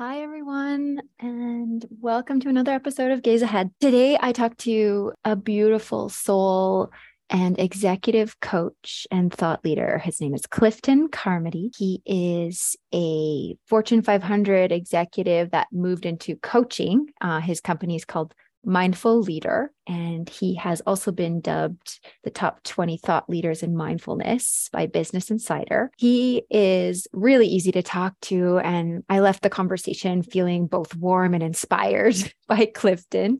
Hi, everyone, and welcome to another episode of Gaze Ahead. Today, I talked to a beautiful soul and executive coach and thought leader. His name is Clifton Carmody. He is a Fortune 500 executive that moved into coaching. Uh, his company is called mindful leader. And he has also been dubbed the top 20 thought leaders in mindfulness by Business Insider. He is really easy to talk to. And I left the conversation feeling both warm and inspired by Clifton.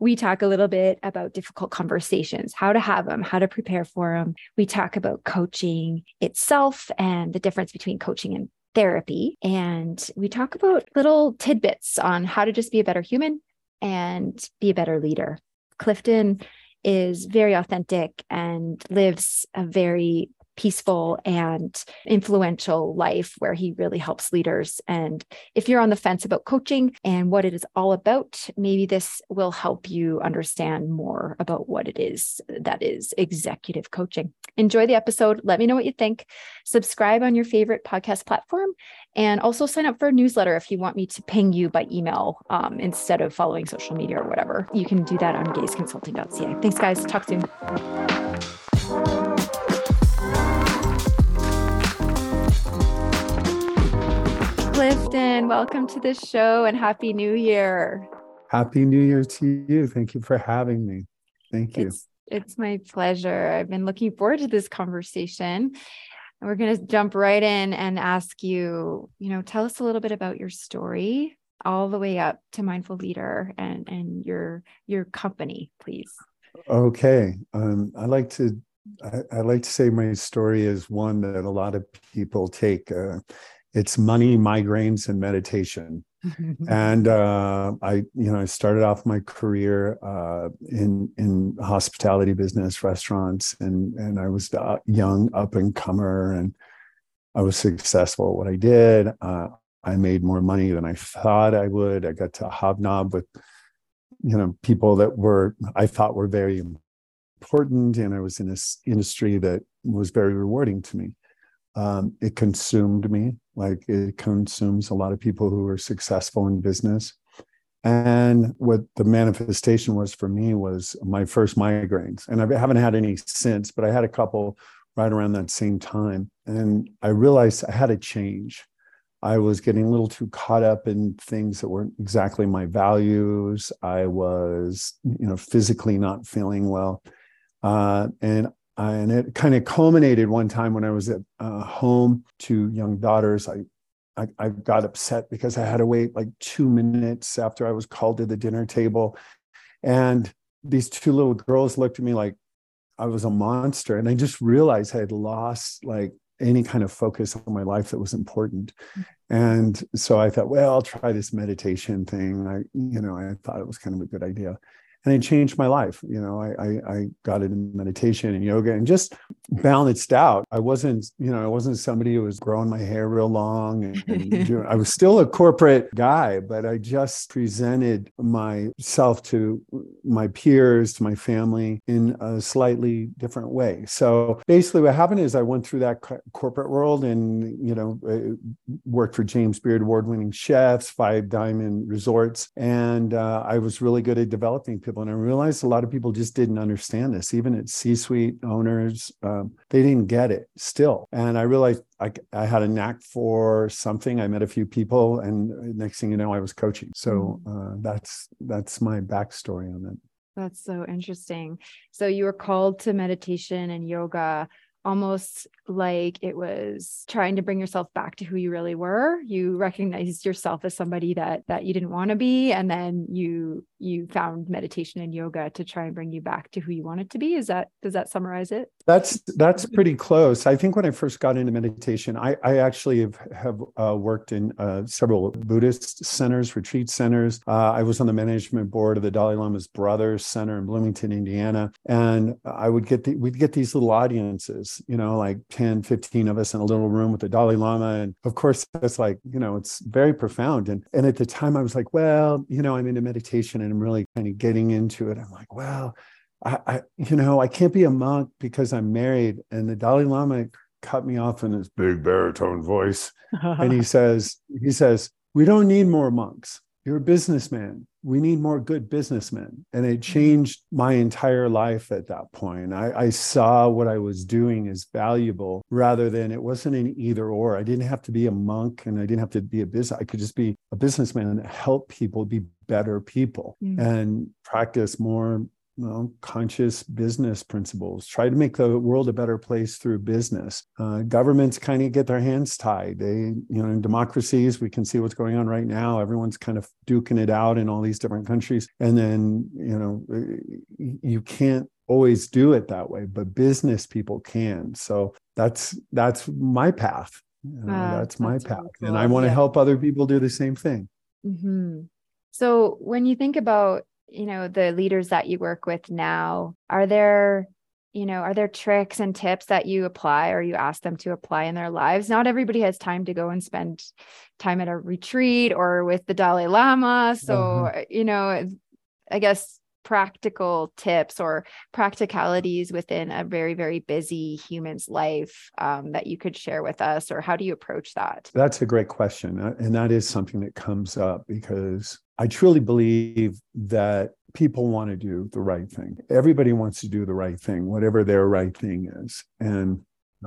We talk a little bit about difficult conversations, how to have them, how to prepare for them. We talk about coaching itself and the difference between coaching and therapy. And we talk about little tidbits on how to just be a better human, and be a better leader. Clifton is very authentic and lives a very peaceful and influential life where he really helps leaders. And if you're on the fence about coaching and what it is all about, maybe this will help you understand more about what it is that is executive coaching. Enjoy the episode. Let me know what you think. Subscribe on your favorite podcast platform and also sign up for a newsletter if you want me to ping you by email um, instead of following social media or whatever. You can do that on gazeconsulting.ca. Thanks, guys. Talk soon. Clifton, welcome to the show and Happy New Year. Happy New Year to you. Thank you for having me. Thank you. It's, it's my pleasure. I've been looking forward to this conversation. And we're going to jump right in and ask you, you know, tell us a little bit about your story all the way up to Mindful Leader and and your your company, please. Okay. Um, I like to I, I, like to say my story is one that a lot of people take uh, it's money, migraines, and meditation. and uh, I, you know, I started off my career uh, in in hospitality business, restaurants, and and I was a young up and comer, and I was successful at what I did. Uh, I made more money than I thought I would. I got to hobnob with, you know, people that were I thought were very important, and I was in this industry that was very rewarding to me. Um, it consumed me like it consumes a lot of people who are successful in business. And what the manifestation was for me was my first migraines. And I haven't had any since, but I had a couple right around that same time. And I realized I had to change. I was getting a little too caught up in things that weren't exactly my values. I was, you know, physically not feeling well. Uh, and and it kind of culminated one time when I was at uh, home to young daughters. I, I, I got upset because I had to wait like two minutes after I was called to the dinner table, and these two little girls looked at me like I was a monster, and I just realized I had lost like any kind of focus on my life that was important. And so I thought, well, I'll try this meditation thing. I, you know, I thought it was kind of a good idea and it changed my life. You know, I, I, I got into meditation and yoga and just balanced out. I wasn't, you know, I wasn't somebody who was growing my hair real long. And, and doing, I was still a corporate guy, but I just presented myself to my peers, to my family in a slightly different way. So basically, what happened is I went through that co- corporate world and, you know, worked for James Beard award winning chefs, five diamond resorts. And uh, I was really good at developing people people. And I realized a lot of people just didn't understand this, even at C suite owners, um, they didn't get it still. And I realized I, I, had a knack for something. I met a few people, and next thing you know, I was coaching. So mm. uh, that's that's my backstory on that. That's so interesting. So you were called to meditation and yoga almost like it was trying to bring yourself back to who you really were. You recognized yourself as somebody that that you didn't want to be and then you you found meditation and yoga to try and bring you back to who you wanted to be. Is that does that summarize it? That's that's pretty close. I think when i first got into meditation i i actually have, have uh, worked in uh, several buddhist centers retreat centers. Uh, i was on the management board of the dalai lama's brothers center in bloomington indiana. And i would get the, we'd get these little audiences you know, like 10, 15 of us in a little room with the Dalai Lama. And of course, it's like, you know, it's very profound. And, and at the time I was like, well, you know, I'm into meditation and I'm really kind of getting into it. I'm like, well, I, I you know, I can't be a monk because I'm married. And the Dalai Lama cut me off in his big baritone voice. and he says, he says, we don't need more monks. You're a businessman. We need more good businessmen. And it Mm-hmm. changed my entire life at that point. I, I saw what I was doing as valuable rather than it wasn't an either or. I didn't have to be a monk and I didn't have to be a business. I could just be a businessman and help people be better people Mm. and practice more know, conscious business principles. Try to make the world a better place through business. Uh, governments kind of get their hands tied. They, you know, in democracies, we can see what's going on right now. Everyone's kind of duking it out in all these different countries, and then you know, you can't always do it that way, but business people can. So that's that's my path. You know, Wow, that's my that's path, really and. I want to Yeah. help other people do the same thing. hmm So when you think about, you know, the leaders that you work with now, are there, you know, are there tricks and tips that you apply or you ask them to apply in their lives? Not everybody has time to go and spend time at a retreat or with the Dalai Lama. So, Uh-huh. you know, I guess practical tips or practicalities within a very, very busy human's life um, that you could share with us, or how do you approach that? That's a great question. uh, And that is something that comes up because I truly believe that people want to do the right thing. Everybody wants to do the right thing, whatever their right thing is. And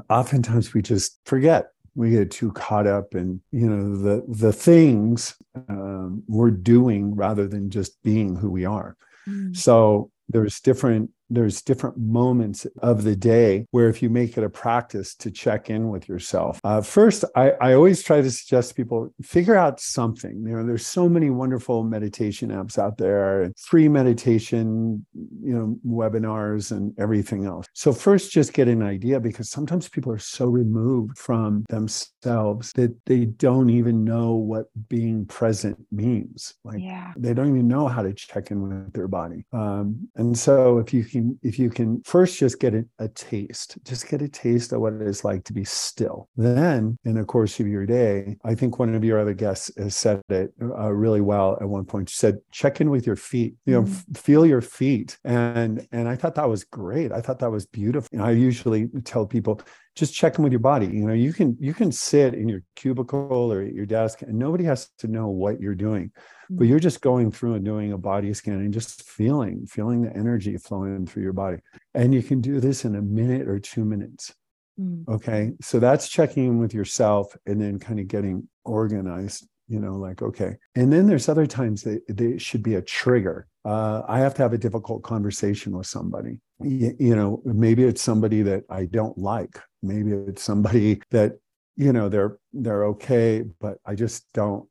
oftentimes we just forget. We get too caught up in, you know, the the things um, we're doing rather than just being who we are. Mm. So there's different there's different moments of the day where if you make it a practice to check in with yourself. Uh, first I, I always try to suggest people figure out something. You know there's so many wonderful meditation apps out there free meditation you know webinars and everything else. So first just get an idea because sometimes people are so removed from themselves that they don't even know what being present means. Like Yeah. they don't even know how to check in with their body. Um, and so if you can if you can first just get a, a taste just get a taste of what it is like to be still. Then in the course of your day i think one of your other guests has said it uh, really well at one point. She said check in with your feet you know Mm. f- feel your feet. And and i thought that was great. I thought that was beautiful. I usually tell people just check in with your body. You know you can you can sit in your cubicle or at your desk and nobody has to know what you're doing but Mm. you're just going through and doing a body scan and just feeling feeling the energy flowing through your body. And you can do this in a minute or two minutes. Mm. okay? So that's checking in with yourself and then kind of getting organized you know like okay. And then there's other times that there should be a trigger. Uh, i have to have a difficult conversation with somebody. Y- you know maybe it's somebody that i don't like. Maybe it's somebody that you know they're they're okay but i just don't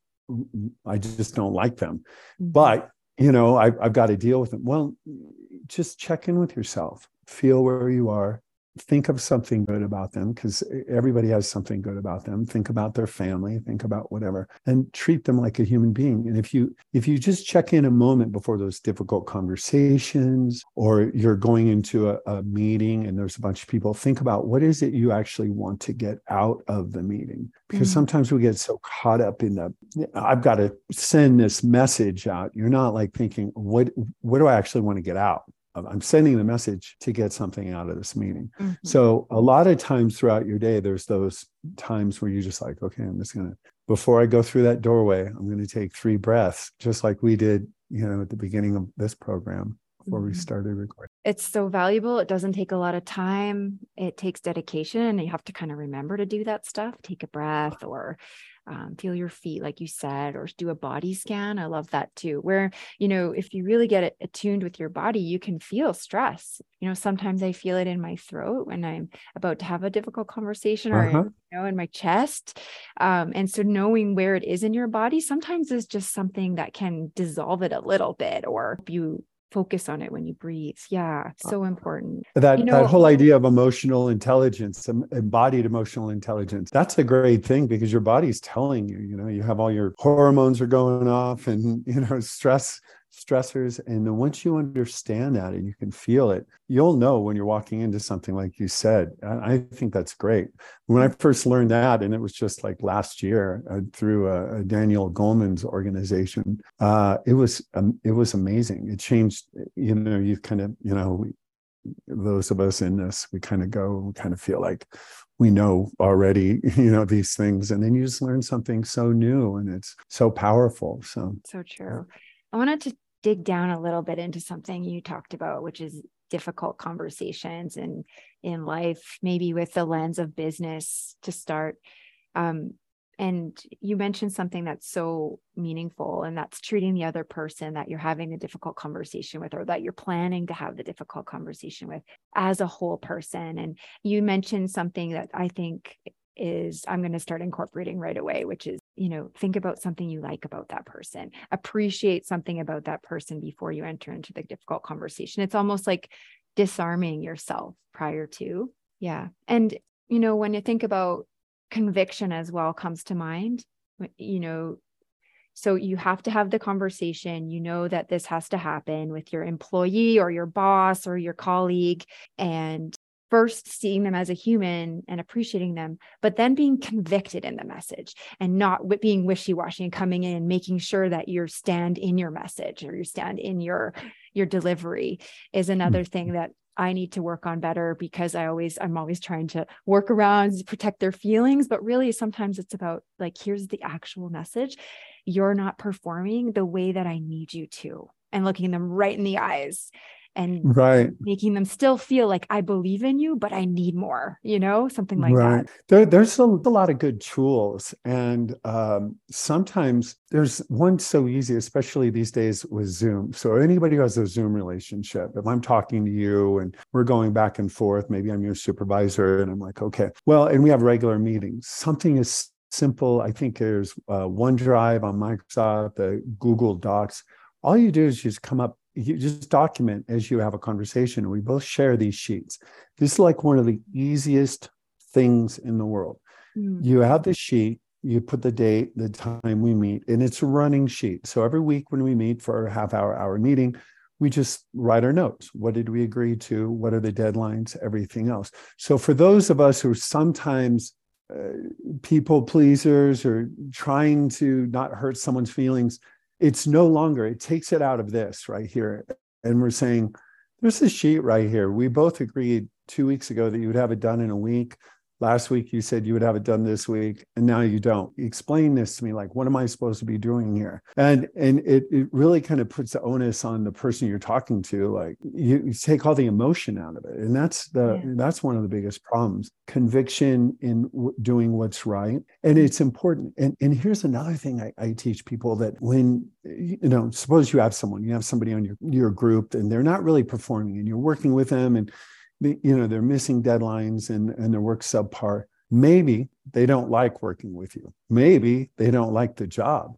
i just don't like them. Mhm. but you know I've, I've got to deal with them. Well just check in with yourself. Feel where you are think of something good about them because everybody has something good about them. Think about their family think about whatever and treat them like a human being. And if you if you just check in a moment before those difficult conversations or you're going into a, a meeting and there's a bunch of people think about what is it you actually want to get out of the meeting? Because Mm. sometimes we get so caught up in the i've got to send this message out. You're not like thinking what what do i actually want to get out i'm sending the message to get something out of this meeting Mhm. so a lot of times throughout your day, there's those times where you're just like, okay, I'm just gonna before I go through that doorway, I'm gonna take three breaths, just like we did, you know, at the beginning of this program before we Mhm. started recording. it's so valuable. It doesn't take a lot of time. It takes dedication, and you have to kind of remember to do that stuff. Take a breath, or um, feel your feet, like you said, or do a body scan. I love that too. Where you know, if you really get it attuned with your body, you can feel stress. You know, sometimes I feel it in my throat when I'm about to have a difficult conversation, or Uh-huh. you know, in my chest. Um, and so knowing where it is in your body sometimes is just something that can dissolve it a little bit, or you focus on it when you breathe. Yeah, uh, so important. That You know- that whole idea of emotional intelligence, embodied emotional intelligence, that's a great thing because your body's telling you, you know, you have all your hormones are going off and you know, stress stressors. And then once you understand that and you can feel it, you'll know when you're walking into something like you said. I, think that's great. When I first learned that, and it was just like last year uh, through a, a Daniel Goleman's organization, uh, it was um, it was amazing. It changed. You know, you kind of you know we, those of us in this, we kind of go, we kind of feel like, we know already you know these things and then you just learn something so new and it's so powerful so so true i wanted to dig down a little bit into something you talked about which is difficult conversations and in life maybe with the lens of business to start. Um, and you mentioned something that's so meaningful and that's treating the other person that you're having a difficult conversation with or that you're planning to have the difficult conversation with as a whole person. And you mentioned something that i think is i'm going to start incorporating right away which is you know think about something you like about that person appreciate something about that person before you enter into the difficult conversation. It's almost like disarming yourself prior to. Yeah. And you know when you think about conviction as well comes to mind you know so you have to have the conversation. You know that this has to happen with your employee or your boss or your colleague and first seeing them as a human and appreciating them, but then being convicted in the message and not being wishy-washy and coming in and making sure that you stand in your message or you stand in your your delivery is another mm-hmm. thing that I need to work on better because I always, I'm always trying to work around, protect their feelings. But really, sometimes it's about like, here's the actual message. You're not performing the way that I need you to, and looking them right in the eyes and right. making them still feel like i believe in you but i need more you know something like right. that there, there's a, a, lot of good tools and um, sometimes there's one so easy especially these days with zoom. So anybody who has a zoom relationship if i'm talking to you and we're going back and forth maybe i'm your supervisor and i'm like okay. Well and we have regular meetings. Something is simple i think there's uh, onedrive on microsoft the google docs. All you do is just come up you just document as you have a conversation. We both share these sheets. This is like one of the easiest things in the world. Mm. You have the sheet, you put the date, the time we meet, and it's a running sheet. So every week when we meet for a half hour, hour meeting, we just write our notes. What did we agree to? What are the deadlines? Everything else. So for those of us who are sometimes uh, people pleasers or trying to not hurt someone's feelings, it's no longer, it takes it out of this right here. And we're saying, there's a sheet right here. We both agreed two weeks ago that you would have it done in a week. Last week you said you would have it done this week, and now you don't. Explain this to me. Like, what am I supposed to be doing here? And and it it really kind of puts the onus on the person you're talking to. Like you, you take all the emotion out of it, and that's the yeah. that's one of the biggest problems. Conviction in w- doing what's right, and it's important. And and here's another thing I, I teach people that when you know, suppose you have someone, you have somebody on your your group, and they're not really performing, and you're working with them, and you know they're missing deadlines and and their work subpar. Maybe they don't like working with you. Maybe they don't like the job.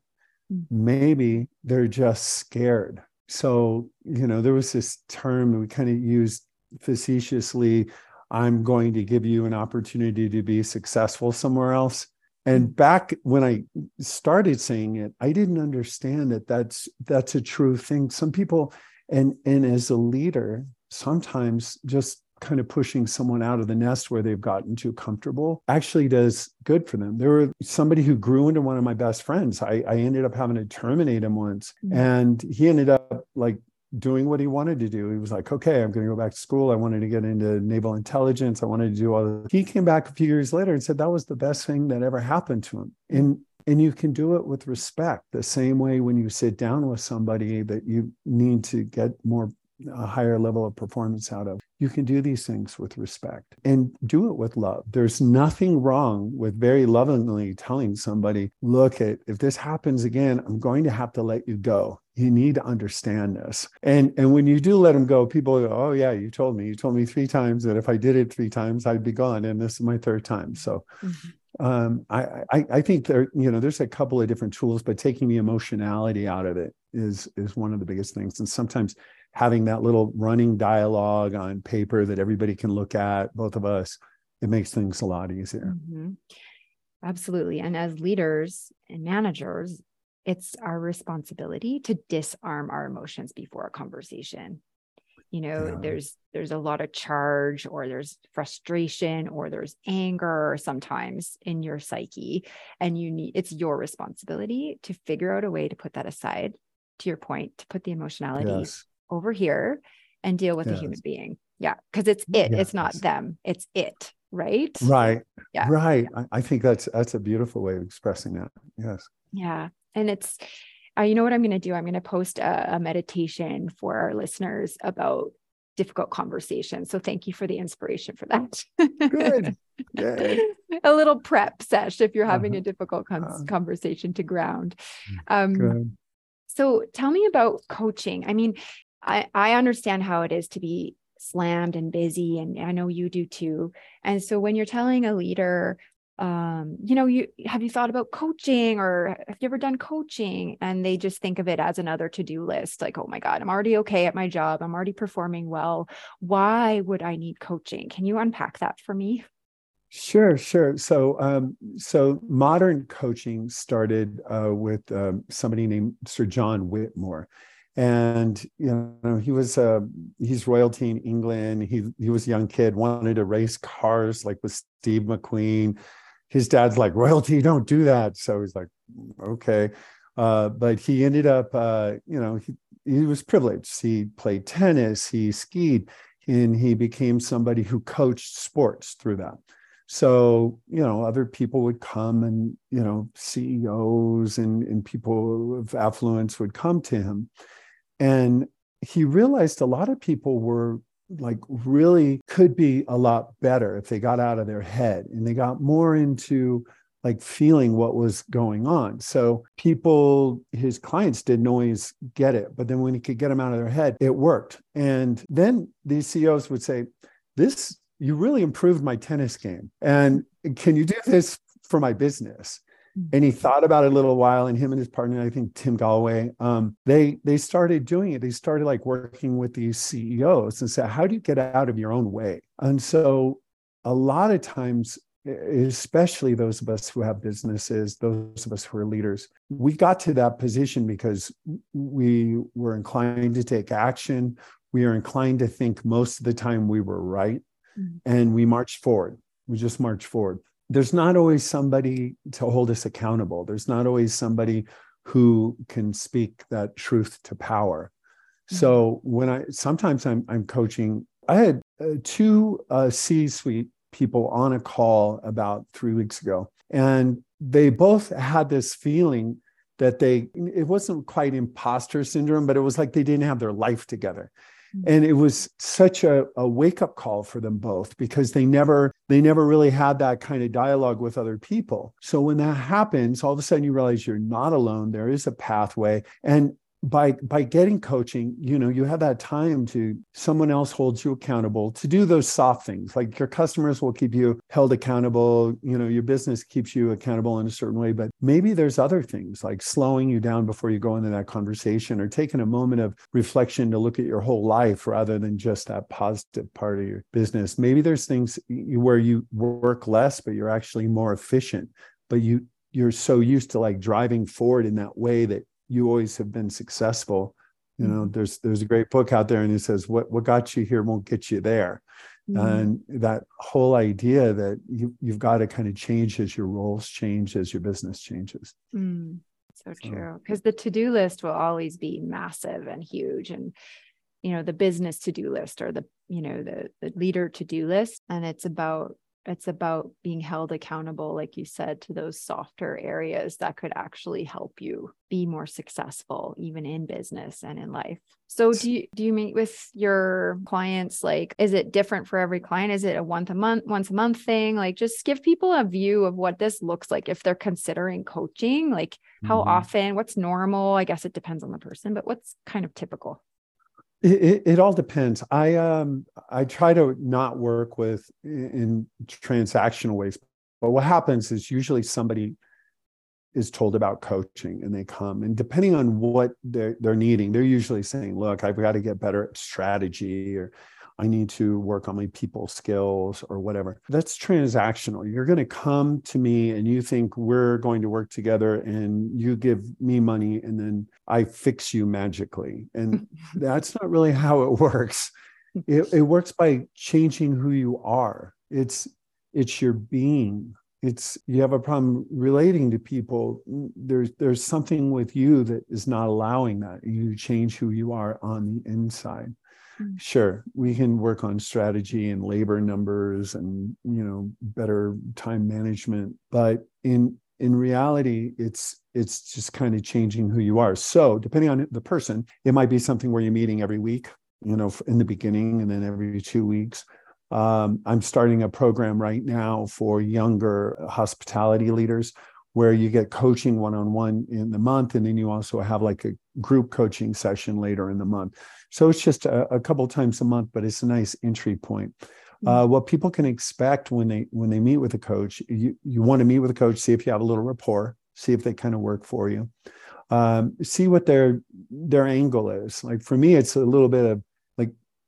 Hmm. maybe they're just scared. So you know there was this term we kind of used facetiously i'm going to give you an opportunity to be successful somewhere else. And hmm. back when i started saying it i didn't understand that that's that's a true thing. Some people and and as a leader sometimes just kind of pushing someone out of the nest where they've gotten too comfortable actually does good for them. There were somebody who grew into one of my best friends. I, I ended up having to terminate him once, mm-hmm. and he ended up like doing what he wanted to do. He was like, okay, I'm going to go back to school. I wanted to get into naval intelligence. I wanted to do all this. He came back a few years later and said that was the best thing that ever happened to him. And and you can do it with respect the same way when you sit down with somebody that you need to get more a higher level of performance out of. You can do these things with respect and do it with love. There's nothing wrong with very lovingly telling somebody, look at if this happens again, I'm going to have to let you go. You need to understand this. And and when you do let them go, people go, Oh yeah, you told me. You told me three times that if I did it three times, I'd be gone. And this is my third time. So mm-hmm um, I, I, I think there you know there's a couple of different tools but taking the emotionality out of it is is one of the biggest things and sometimes having that little running dialogue on paper that everybody can look at, both of us, it makes things a lot easier. Mm-hmm. Absolutely. And as leaders and managers, it's our responsibility to disarm our emotions before a conversation you know yeah. there's there's a lot of charge or there's frustration or there's anger sometimes in your psyche and you need it's your responsibility to figure out a way to put that aside to your point to put the emotionality yes over here and deal with yes. a human being. Yeah, because it's it. Yes. It's not them. It's it. right? Right. Yeah. Right. I, I think that's that's a beautiful way of expressing that. Yes. Yeah. And it's, uh, you know what I'm going to do? I'm going to post a, a meditation for our listeners about difficult conversations. So thank you for the inspiration for that. Good. Yay. a little prep sesh if you're having Uh-huh. a difficult con- Uh, conversation to ground. Um, Good. so tell me about coaching. I mean, I, I understand how it is to be slammed and busy, and I know you do too. And so when you're telling a leader, um, you know, you have you thought about coaching or have you ever done coaching? And they just think of it as another to-do list, like, oh my God, I'm already okay at my job. I'm already performing well. Why would I need coaching? Can you unpack that for me? Sure, sure. So, um, so modern coaching started uh, with um, somebody named Sir John Whitmore, and you know he was uh, he's royalty in England. He he was a young kid, wanted to race cars like with Steve McQueen. His dad's like royalty, don't do that. So he's like, okay, uh, but he ended up, uh, you know, he he was privileged. He played tennis, he skied, and he became somebody who coached sports through that. So, you know, other people would come and, you know, CEOs and, and people of affluence would come to him. And he realized a lot of people were like really could be a lot better if they got out of their head and they got more into like feeling what was going on. So people, his clients didn't always get it, but then when he could get them out of their head, it worked. And then these CEOs would say, This you really improved my tennis game. And can you do this for my business? And he thought about it a little while, and him and his partner, I think Tim Gallwey, um, they they started doing it. They started like working with these CEOs and said, "How do you get out of your own way?" And so, a lot of times, especially those of us who have businesses, those of us who are leaders, we got to that position because we were inclined to take action. We are inclined to think most of the time we were right Mhm. and we marched forward. We just marched forward. There's not always somebody to hold us accountable. There's not always somebody who can speak that truth to power. So when I sometimes I'm I'm coaching, I had uh, two uh, C-suite people on a call about three weeks ago, and they both had this feeling that they it wasn't quite imposter syndrome, but it was like they didn't have their life together Mm-hmm. and it was such a, a wake-up call for them both because they never they never really had that kind of dialogue with other people. So when that happens all of a sudden you realize you're not alone. There is a pathway. And by by getting coaching you know you have that time to someone else holds you accountable to do those soft things. Like your customers will keep you held accountable you know your business keeps you accountable in a certain way but maybe there's other things like slowing you down before you go into that conversation or taking a moment of reflection to look at your whole life rather than just that positive part of your business. Maybe there's things where you work less but you're actually more efficient but you you're so used to like driving forward in that way that you always have been successful you know there's there's a great book out there and it says what what got you here won't get you there Mhm. and that whole idea that you you've got to kind of change as your roles change as your business changes Mm, so So- true. Because the to-do list will always be massive and huge. And, you know, the business to-do list or the, you know, the the leader to-do list. And it's about it's about being held accountable, like you said, to those softer areas that could actually help you be more successful, even in business and in life. So do you do you meet with your clients? Like, is it different for every client? Is it a once a month, once a month thing? Like just give people a view of what this looks like if they're considering coaching. Like how Mhm. often, what's normal? I guess it depends on the person, but what's kind of typical? It, it, all depends. I um I try to not work with in, in transactional ways, but what happens is usually somebody is told about coaching and they come and depending on what they're they're needing, they're usually saying, "Look, I've got to get better at strategy," or "I need to work on my people skills," or whatever. That's transactional. You're going to come to me and you think we're going to work together, and you give me money, and then I fix you magically, and that's not really how it works. It, it works by changing who you are. It's it's your being. It's you have a problem relating to people. There's there's something with you that is not allowing that. You change who you are on the inside. mm. sure we can work on strategy and labor numbers and you know better time management but in in reality it's it's just kind of changing who you are so depending on the person it might be something where you're meeting every week you know in the beginning and then every two weeks um, i'm starting a program right now for younger hospitality leaders where you get coaching one-on-one in the month and then you also have like a group coaching session later in the month. So it's just a, a couple times a month but it's a nice entry point. Mm-hmm. uh, what people can expect when they when they meet with a coach you, you want to meet with a coach see if you have a little rapport see if they kind of work for you. Um, see what their their angle is. Like for me it's a little bit of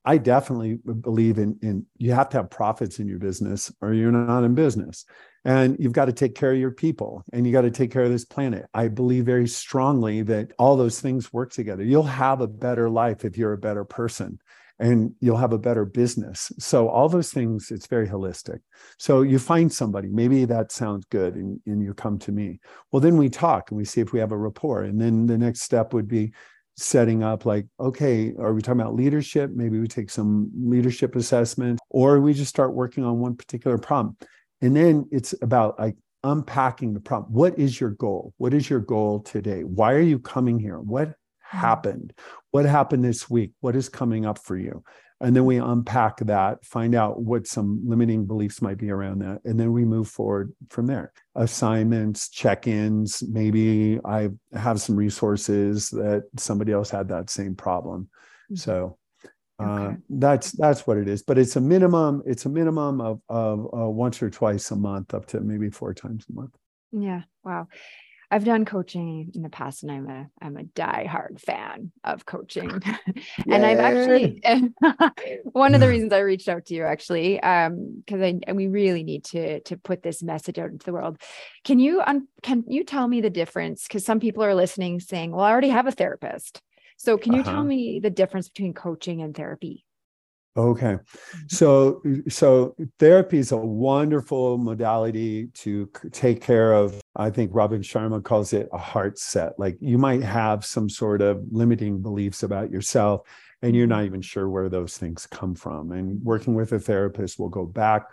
i definitely believe in in you have to have profits in your business or you're not in business and you've got to take care of your people and you got to take care of this planet. I believe very strongly that all those things work together. You'll have a better life if you're a better person and you'll have a better business. So all those things, it's very holistic. So you find somebody, maybe that sounds good, and, and you come to me. Well, then we talk and we see if we have a rapport. And then the next step would be setting up like, okay, are we talking about leadership? Maybe we take some leadership assessment, or we just start working on one particular problem. And then it's about like unpacking the problem. What is your goal? What is your goal today? Why are you coming here? What hmm. happened? What happened this week? What is coming up for you? And then we unpack that, find out what some limiting beliefs might be around that. And then we move forward from there. Assignments, check ins. Maybe I have some resources that somebody else had that same problem. Hmm. So Okay. Uh, that's that's what it is, but it's a minimum. It's a minimum of of uh, once or twice a month, up to maybe four times a month. Yeah. Wow. I've done coaching in the past, and I'm a I'm a diehard fan of coaching. and I've actually one of the reasons I reached out to you actually, um, because I and we really need to to put this message out into the world. Can you un, can you tell me the difference? Because some people are listening, saying, "Well, I already have a therapist." So, can you uh-huh. tell me the difference between coaching and therapy? Okay. Mm-hmm. So so therapy is a wonderful modality to take care of I think Robin Sharma calls it a heart set. Like you might have some sort of limiting beliefs about yourself and you're not mm-hmm. even sure where those things come from. And working with a therapist will go back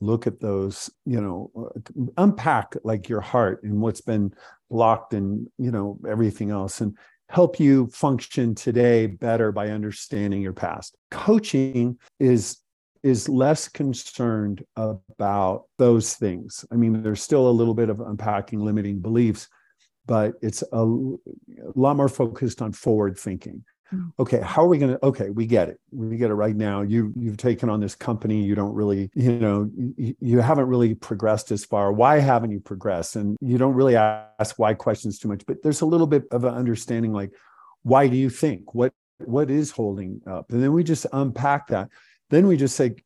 look at those you know uh, unpack like your heart and what's been blocked and you know everything else and help you function today better by understanding your past. Coaching is is less concerned about those things. I mean, there's still a little bit of unpacking limiting beliefs, but it's a, a lot more focused on forward thinking. Mm. okay how are we going to okay we get it. We get it right now. You you've taken on this company. You don't really you know you, you haven't really progressed as far. Why haven't you progressed? And you don't really ask why questions too much but there's a little bit of an understanding like why do you think? What what is holding up? And then we just unpack that then we just say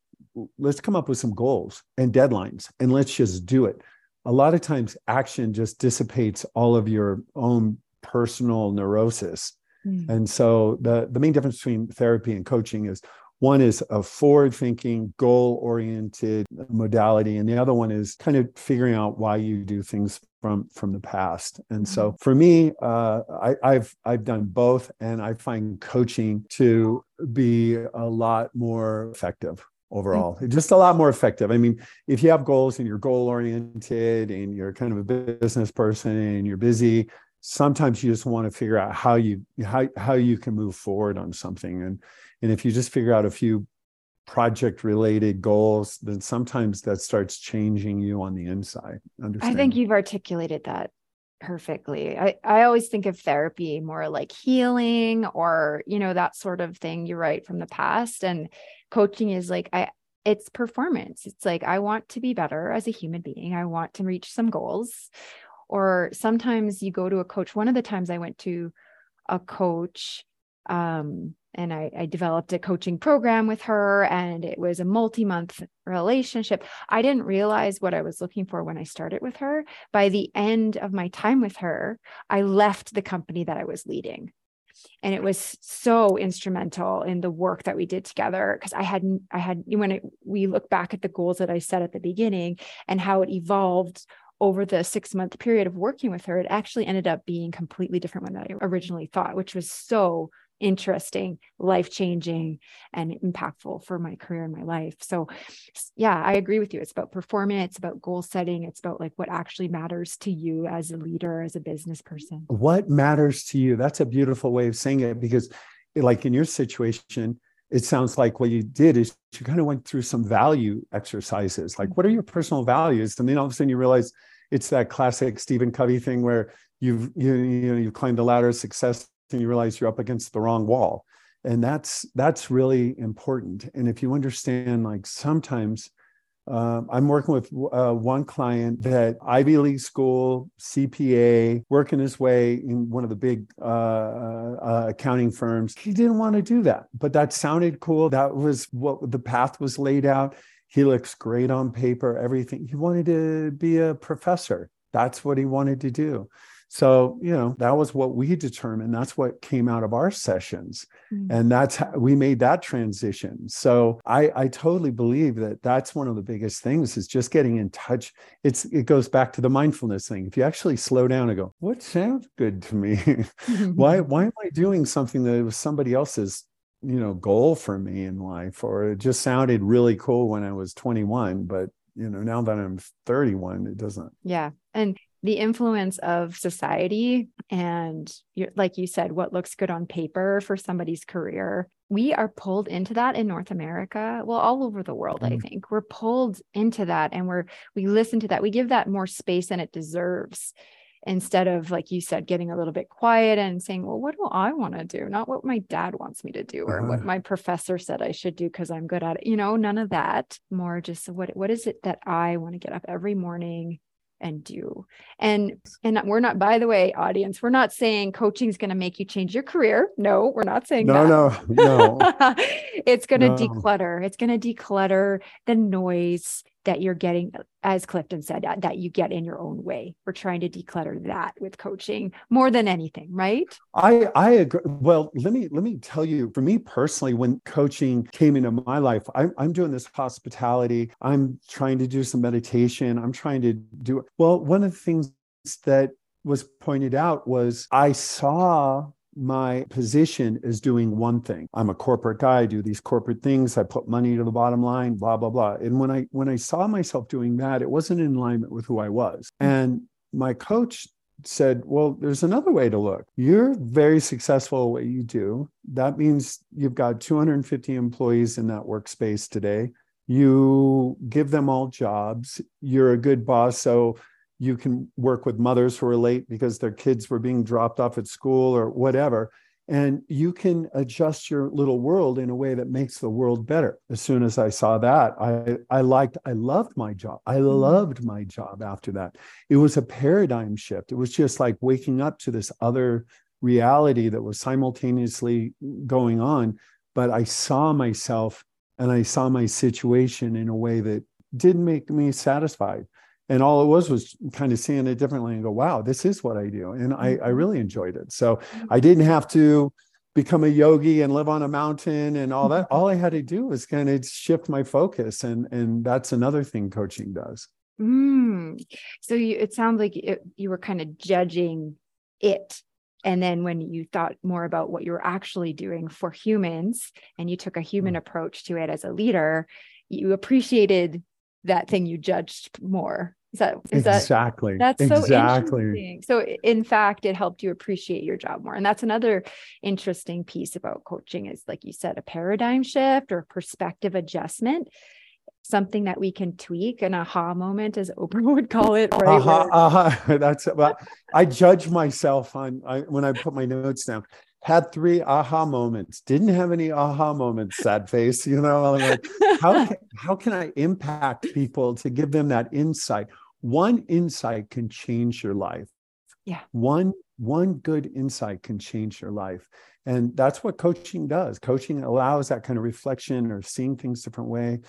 let's come up with some goals and deadlines and let's just do it a lot of times action just dissipates all of your own personal neurosis Mm. And so the, the main difference between therapy and coaching is one is a forward thinking, goal oriented modality, and the other one is kind of figuring out why you do things from from the past. And so mm-hmm. for me, uh, I, I've I've done both, and I find coaching to be a lot more effective overall mm-hmm. just a lot more effective i mean if you have goals and you're goal oriented and you're kind of a business person and you're busy sometimes you just want to figure out how you how how you can move forward on something and and if you just figure out a few project related goals then sometimes that starts changing you on the inside. I think you've articulated that perfectly. I i always think of therapy more like healing or you know that sort of thing you write from the past and coaching is like i it's performance. It's like i want to be better as a human being. I want to reach some goals. Or sometimes you go to a coach. One of the times i went to a coach um, and I, I, developed a coaching program with her and it was a multi-month relationship. I didn't realize what i was looking for when i started with her. By the end of my time with her i left the company that i was leading. And it was so instrumental in the work that we did together because i hadn't i had when it, we look back at the goals that i set at the beginning and how it evolved over the six month period of working with her, it actually ended up being completely different than I originally thought, which was so interesting, life changing, and impactful for my career and my life. So, yeah, I agree with you. It's about performing, it's about goal setting, it's about like what actually matters to you as a leader, as a business person. What matters to you? That's a beautiful way of saying it because, like in your situation, it sounds like what you did is you kind of went through some value exercises. Like, what are your personal values? And then all of a sudden you realize it's that classic Stephen Covey thing where you've you, you know you've climbed the ladder of success and you realize you're up against the wrong wall. And that's that's really important. And if you understand like sometimes uh, i'm working with uh, one client that ivy league school cpa working his way in one of the big uh, uh, accounting firms. He didn't want to do that but that sounded cool. That was what the path was laid out. He looks great on paper everything. He wanted to be a professor. That's what he wanted to do so, you know, that was what we determined. That's what came out of our sessions. Mm-hmm. And that's how we made that transition. So I, I totally believe that that's one of the biggest things is just getting in touch. It's, it goes back to the mindfulness thing. If you actually slow down and go, what sounds good to me? why, why am I doing something that was somebody else's you know goal for me in life or it just sounded really cool when i was 21 but you know now that i'm 31 it doesn't yeah and the influence of society and like you said what looks good on paper for somebody's career. We are pulled into that in north america well all over the world mm-hmm. i think. We're pulled into that and we're we listen to that. We give that more space than it deserves instead of like you said getting a little bit quiet and saying well what do i want to do? Not what my dad wants me to do or uh-huh. what my professor said i should do because i'm good at it. You know none of that. More just what what is it that i want to get up every morning and do. And and we're not by the way audience we're not saying coaching is going to make you change your career. No we're not saying no that. no. No it's going to no. declutter. It's going to declutter the noise that you're getting, as Clifton said, that, that you get in your own way. We're trying to declutter that with coaching more than anything, right? I I agree. Well, let me let me tell you, for me personally, when coaching came into my life, I'm I'm doing this hospitality. I'm trying to do some meditation. I'm trying to do well. One of the things that was pointed out was I saw my position is doing one thing. I'm a corporate guy, I do these corporate things, I put money to the bottom line, blah blah blah. And when I when I saw myself doing that, it wasn't in alignment with who I was. And my coach said, Well, there's another way to look. You're very successful at what you do. That means you've got 250 employees in that workspace today. You give them all jobs. You're a good boss. So you can work with mothers who are late because their kids were being dropped off at school or whatever. And you can adjust your little world in a way that makes the world better. As soon as i saw that i i liked i loved my job. I mm-hmm. loved my job after that. It was a paradigm shift. It was just like waking up to this other reality that was simultaneously going on. But i saw myself and i saw my situation in a way that didn't make me satisfied and all it was was kind of seeing it differently and go wow this is what i do and i, I mm-hmm. really enjoyed it so mm-hmm. i didn't have to become a yogi and live on a mountain and all that all i had to do was kind of shift my focus and and that's another thing coaching does mm. so you, it sounds like it, you were kind of judging it and then when you thought more about what you were actually doing for humans and you took a human mm. approach to it as a leader you appreciated that thing you judged more is that is exactly that, that's exactly. so interesting. So in fact, it helped you appreciate your job more. And that's another interesting piece about coaching is like you said, a paradigm shift or perspective adjustment. Something that we can tweak, an aha moment, as Oprah would call it. Right? Aha, aha. That's well, I judge myself on I, when I put my notes down had three aha moments didn't have any aha moments sad face you know I'm like how can, how can i impact people to give them that insight? One insight can change your life. Yeah. One one good insight can change your life. And that's what coaching does. Coaching allows that kind of reflection or seeing things different way.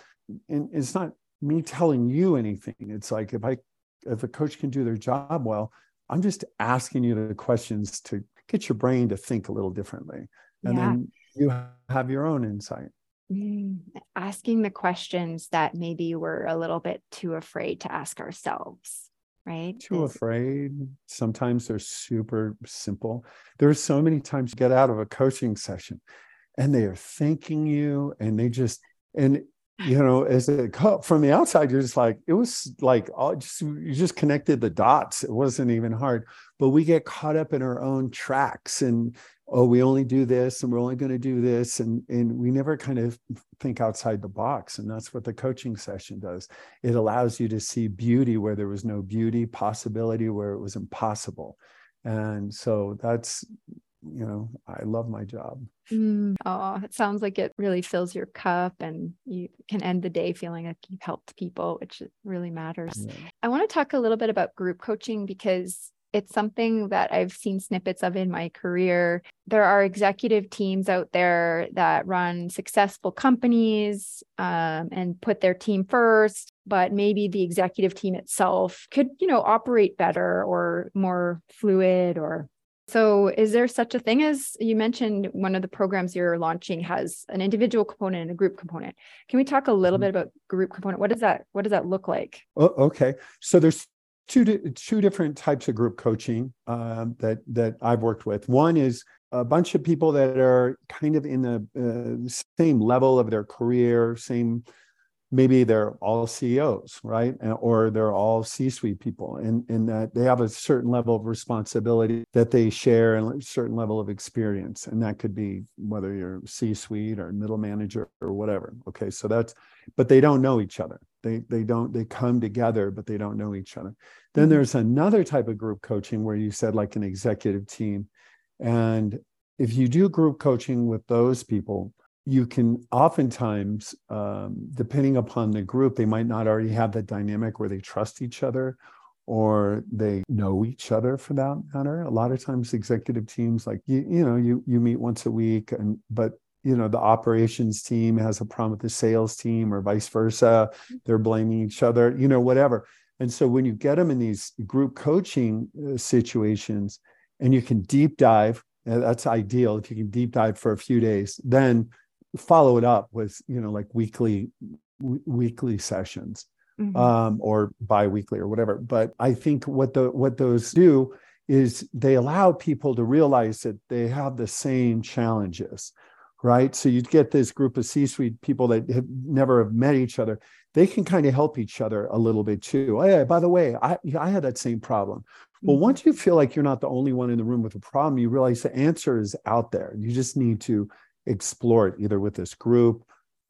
And it's not me telling you anything. It's like if i if a coach can do their job well i'm just asking you the questions to get your brain to think a little differently and yeah. then you have your own insight mm, asking the questions that maybe we're a little bit too afraid to ask ourselves right? Too afraid. Sometimes they're super simple. There are so many times you get out of a coaching session and they are thanking you and they just, and you know, as a cup from the outside, you're just like, it was like, all just, you just connected the dots. It wasn't even hard, but we get caught up in our own tracks and, oh, we only do this and we're only going to do this. And, and we never kind of think outside the box. And that's what the coaching session does. It allows you to see beauty where there was no beauty, possibility where it was impossible. And so that's, you know, I love my job. Mm. Oh, it sounds like it really fills your cup and you can end the day feeling like you've helped people, which really matters. Yeah. I want to talk a little bit about group coaching because it's something that I've seen snippets of in my career. There are executive teams out there that run successful companies um, and put their team first, but maybe the executive team itself could, you know, operate better or more fluid or so, is there such a thing as you mentioned one of the programs you're launching has an individual component and a group component? Can we talk a little mm-hmm. bit about group component? What does that what does that look like? Oh, okay. So there's two two different types of group coaching um, that that I've worked with. One is a bunch of people that are kind of in the uh, same level of their career, same maybe they're all CEOs, right? Or they're all C-suite people, and and that they have a certain level of responsibility that they share and a certain level of experience, and that could be whether you're C-suite or middle manager or whatever. Okay, so that's, but they don't know each other. They they don't they come together, but they don't know each other. Then mm-hmm. there's another type of group coaching where you said like an executive team, and if you do group coaching with those people you can oftentimes, um, depending upon the group, they might not already have that dynamic where they trust each other or they know each other for that matter. A lot of times, executive teams, like you, you know, you you meet once a week, and but you know the operations team has a problem with the sales team, or vice versa. They're blaming each other, you know, whatever. And so when you get them in these group coaching uh, situations, and you can deep dive, uh, that's ideal if you can deep dive for a few days. Then follow it up with you know like weekly w- weekly sessions mm-hmm. um, or biweekly or whatever. But i think what the what those do is they allow people to realize that they have the same challenges right? So you get this group of c-suite people that have never have met each other. They can kind of help each other a little bit too. Oh, yeah by the way i i had that same problem. Well mm-hmm. once you feel like you're not the only one in the room with a problem you realize the answer is out there. You just need to explore it either with this group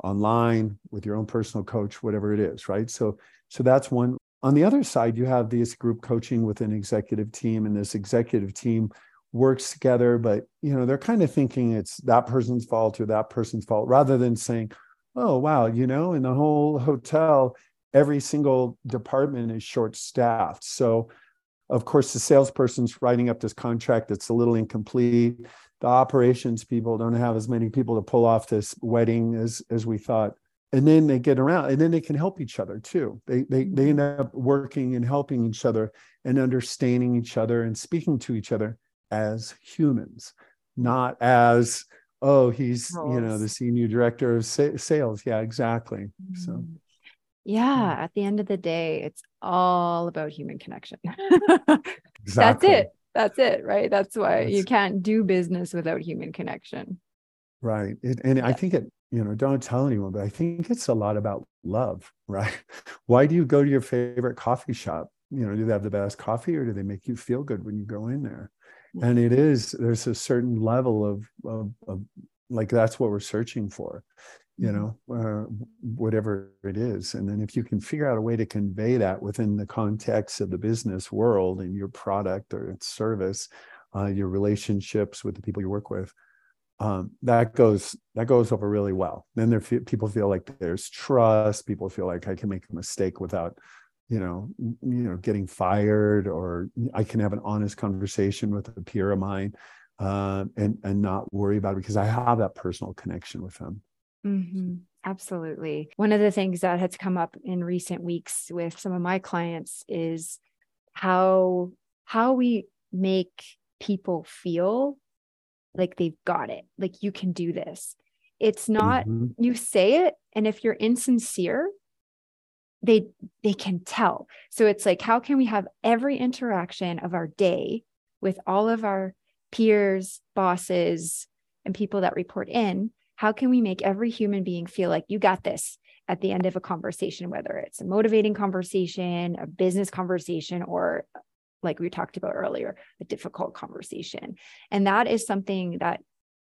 online with your own personal coach whatever it is right? So so that's one. On the other side you have this group coaching with an executive team and this executive team works together but you know they're kind of thinking it's that person's fault or that person's fault rather than saying oh wow you know in the whole hotel every single department is short staffed so of course the salesperson's writing up this contract that's a little incomplete the operations people don't have as many people to pull off this wedding as as we thought. And then they get around and then they can help each other too. They they they end up working and helping each other and understanding each other and speaking to each other as humans not as oh he's Roles. you know the senior director of sa- sales. Yeah exactly. So. Mm. yeah at the end of the day it's all about human connection. Exactly. that's it that's it right? That's why that's, you can't do business without human connection. Right it, and yeah. i think it you know don't tell anyone but i think it's a lot about love right? Why do you go to your favorite coffee shop? You know do they have the best coffee or do they make you feel good when you go in there? Mm. And it is there's a certain level of, of, of like that's what we're searching for you mm-hmm. know, uh, whatever it is. And then if you can figure out a way to convey that within the context of the business world and your product or its service, uh, your relationships with the people you work with, um, that goes that goes over really well. Then there people feel like there's trust. People feel like I can make a mistake without, you know, you know, getting fired, or I can have an honest conversation with a peer of mine, uh, and and not worry about it because I have that personal connection with them. Mm-hmm. Absolutely. One of the things that has come up in recent weeks with some of my clients is how how we make people feel like they've got it, like you can do this. It's not mm-hmm. you say it, and if you're insincere, they they can tell so it's like how can we have every interaction of our day with all of our peers bosses and people that report in how can we make every human being feel like you got this at the end of a conversation whether it's a motivating conversation a business conversation or like we talked about earlier a difficult conversation? And that is something that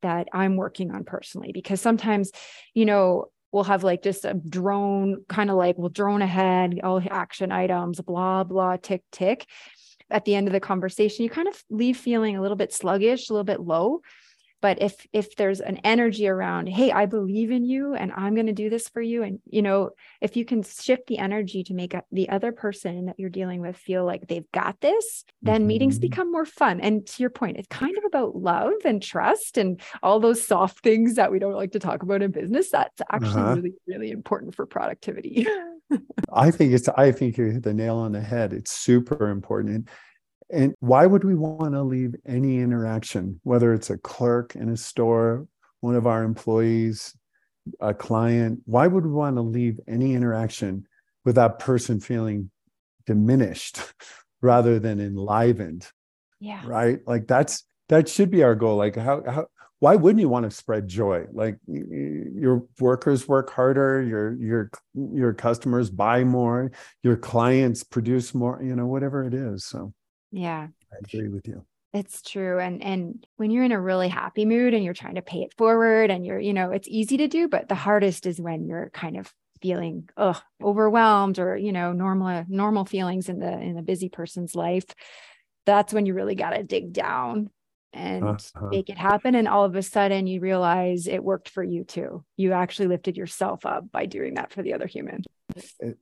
that i'm working on personally because sometimes you know we'll have like just a drone kind of like we'll drone ahead all action items blah blah tick tick. At the end of the conversation you kind of leave feeling a little bit sluggish a little bit low but if if there's an energy around hey i believe in you and i'm going to do this for you and you know if you can shift the energy to make the other person that you're dealing with feel like they've got this then mm-hmm. meetings become more fun. And to your point it's kind of about love and trust and all those soft things that we don't like to talk about in business. That's actually uh-huh. really really important for productivity. I think it's i think you hit the nail on the head. It's super important. and and why would we want to leave any interaction, whether it's a clerk in a store, one of our employees, a client, why would we want to leave any interaction with that person feeling diminished rather than enlivened? Yeah. Right. Like that's, that should be our goal. Like how, how, why wouldn't you want to spread joy like your workers work harder your your your customers buy more your clients produce more you know whatever it is so yeah. I agree with you. It's true. And and when you're in a really happy mood and you're trying to pay it forward and you're, you know, it's easy to do, but the hardest is when you're kind of feeling oh overwhelmed or you know normal normal feelings in the in a busy person's life that's when you really got to dig down and uh-huh. make it happen. And all of a sudden you realize it worked for you too. You actually lifted yourself up by doing that for the other human.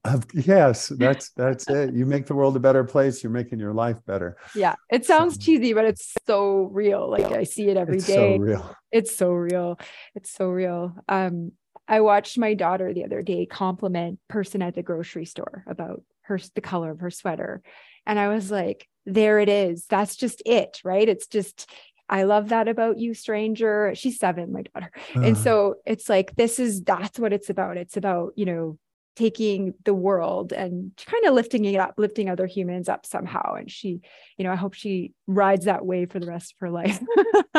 Uh, yes, that's that's it. You make the world a better place. You're making your life better. Yeah, it sounds so, cheesy, but it's so real. Like I see it every it's day. So real. It's so real. It's so real. Um, I watched my daughter the other day compliment person at the grocery store about her the color of her sweater, and I was like, there it is. That's just it, right? It's just, I love that about you, stranger. She's seven, my daughter. Uh-huh. And so it's like, this is, that's what it's about. It's about, you know, taking the world and kind of lifting it up, lifting other humans up somehow. And she, you know, I hope she rides that way for the rest of her life.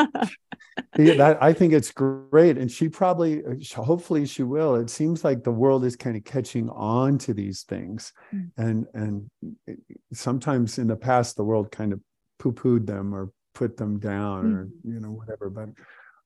yeah, that, I think it's great. And she probably, hopefully she will. It seems like the world is kind of catching on to these things. Mm. And, and sometimes in the past, the world kind of poo-pooed them or put them down mm. or, you know, whatever. But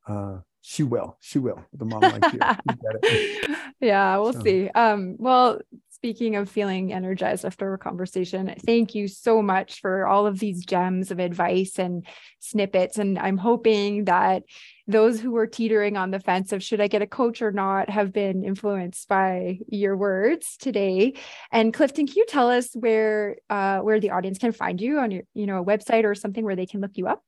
uh, she will she will. The mom like you, yeah we'll so. see. Um well speaking of feeling energized after a conversation thank you so much for all of these gems of advice and snippets. And i'm hoping that those who were teetering on the fence of should i get a coach or not have been influenced by your words today. And clifton can you tell us where uh, where the audience can find you on your you know a website or something where they can look you up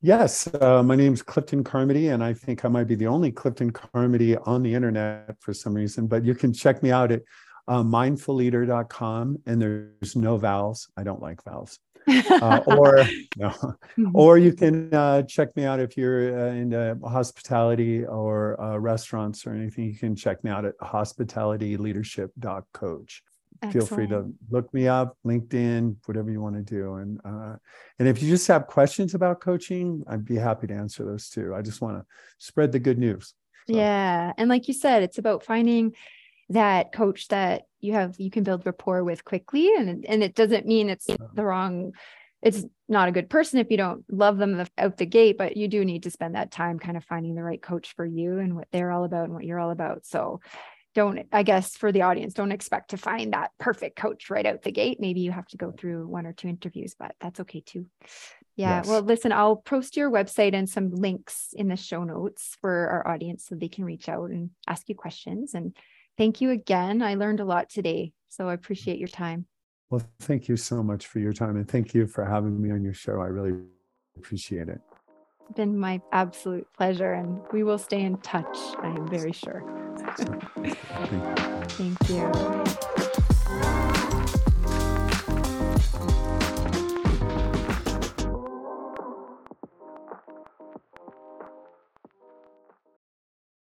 Yes, uh, my name's Clifton Carmody, and I think I might be the only Clifton Carmody on the internet for some reason. But you can check me out at uh, mndflldr.com, and there's no vowels. I don't like vowels. uh, or no, mm-hmm. or you can uh, check me out if you're uh, into hospitality or uh, restaurants or anything. You can check me out at hospitalityleadership.coach. Excellent. Feel free to look me up, LinkedIn, whatever you want to do. And uh, and if you just have questions about coaching, I'd be happy to answer those too. I just want to spread the good news. So. Yeah, and like you said, it's about finding that coach that you have you can build rapport with quickly, and and it doesn't mean it's the wrong. It's not a good person if you don't love them out the gate, but you do need to spend that time kind of finding the right coach for you and what they're all about and what you're all about. So don't i guess for the audience don't expect to find that perfect coach right out the gate. Maybe you have to go through one or two interviews but that's okay too. Yeah yes. well listen i'll post your website and some links in the show notes for our audience so they can reach out and ask you questions. And thank you again. I learned a lot today so i appreciate your time. Well thank you so much for your time and thank you for having me on your show. I really appreciate it been my absolute pleasure and we will stay in touch i am very sure Thank you.